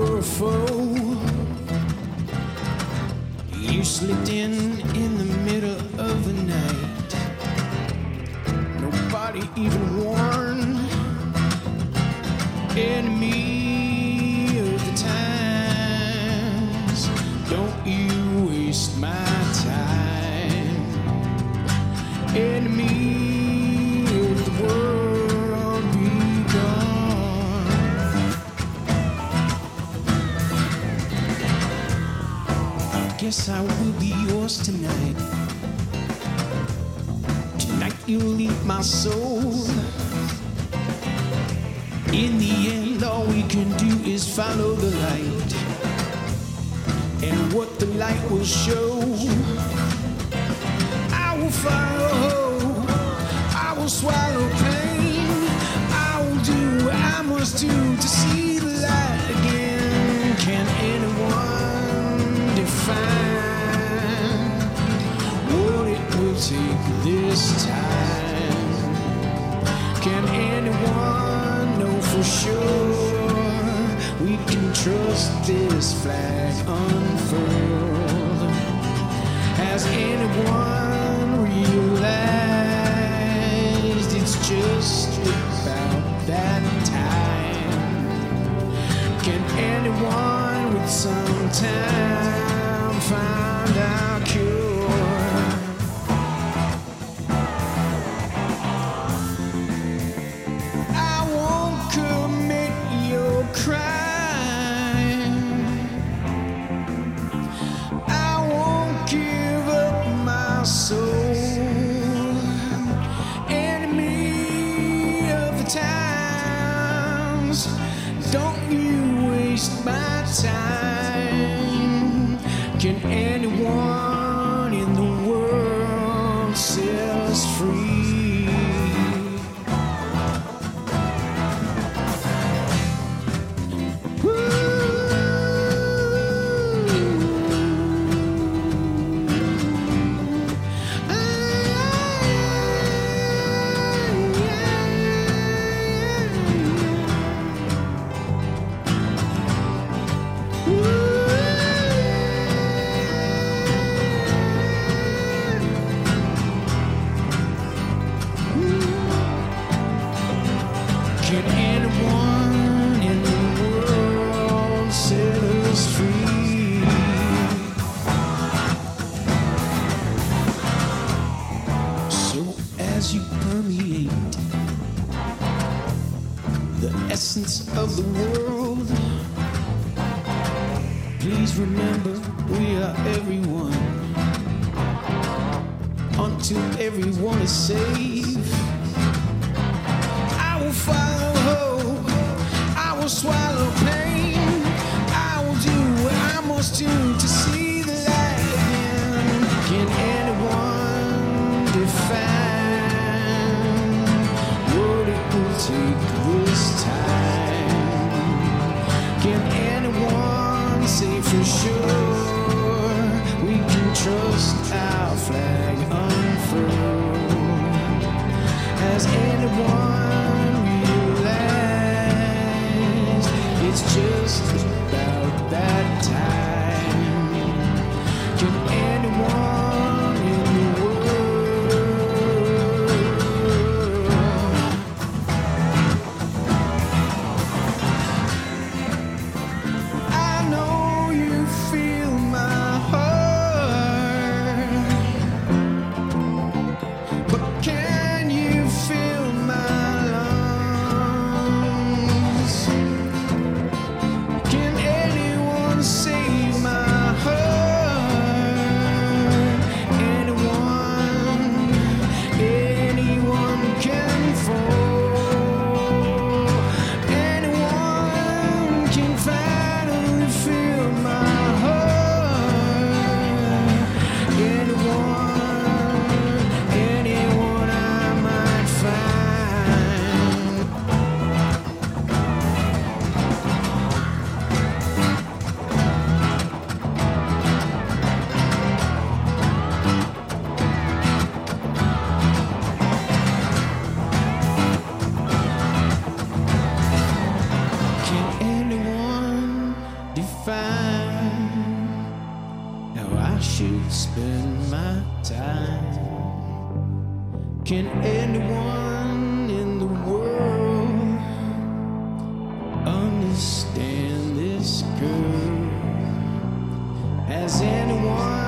were a foe. You slipped in in the middle of the night. Nobody even warned. Guess I will be yours tonight. Tonight you'll leave my soul. In the end, all we can do is follow the light. And what the light will show, I will follow. I will swallow pain. I will do what I must do to see the light again. Can anyone define what it will take this time? Can anyone know for sure we can trust this flag unfurled? Has anyone realized it's just about that time? Can anyone with some time don't you waste my time. Can anyone of the world, please remember we are everyone until everyone is safe. I will follow, hope. I will swallow pain. I will do what I must do to see the light again. Can anyone define what it will take this anyone should spend my time. Can anyone in the world understand this girl? Has anyone